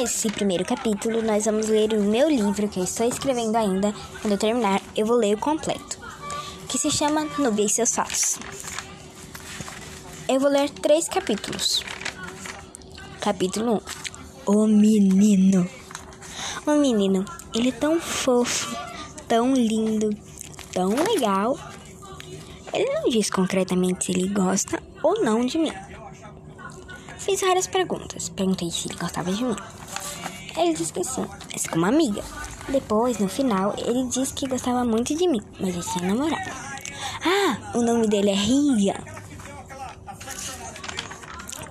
Nesse primeiro capítulo, nós vamos ler o meu livro que eu estou escrevendo ainda. Quando eu terminar, eu vou ler o completo, que se chama Nubia e seus fatos. Eu vou ler três capítulos. Capítulo 1 O menino. O menino, ele é tão fofo, tão lindo, tão legal. Ele não diz concretamente se ele gosta ou não de mim. Fiz várias perguntas. Perguntei se ele gostava de mim. Ele disse que sim, mas como amiga. Depois, no final, ele disse que gostava muito de mim, mas eu tinha namorado. Ah, o nome dele é Ria.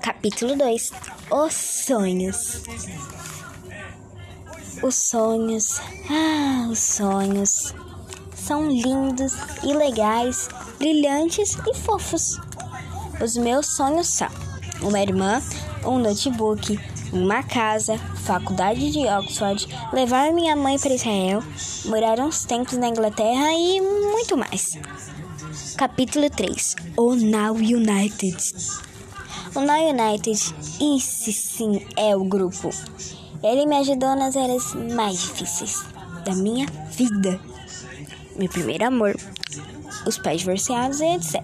Capítulo 2 Os sonhos. Os sonhos, ah, os sonhos são lindos e legais, brilhantes e fofos. Os meus sonhos são uma irmã, um notebook, uma casa, faculdade de Oxford, levar minha mãe para Israel, morar uns tempos na Inglaterra e muito mais. Capítulo 3 O Now United O Now United, esse sim é o grupo. Ele me ajudou nas eras mais difíceis da minha vida. Meu primeiro amor, os pais divorciados e etc.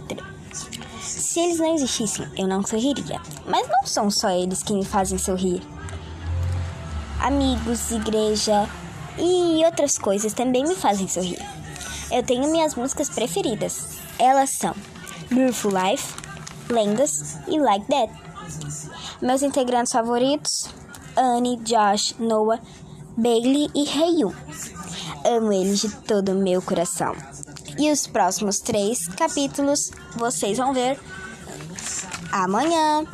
Se eles não existissem, eu não sorriria. Mas não são só eles que me fazem sorrir. Amigos, igreja e outras coisas também me fazem sorrir. Eu tenho minhas músicas preferidas. Elas são Beautiful Life, Lendas e Like That. Meus integrantes favoritos: Annie, Josh, Noah, Bailey e Heiyu. Amo eles de todo o meu coração. E os próximos três capítulos vocês vão ver amanhã.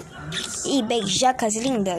E beijocas lindas!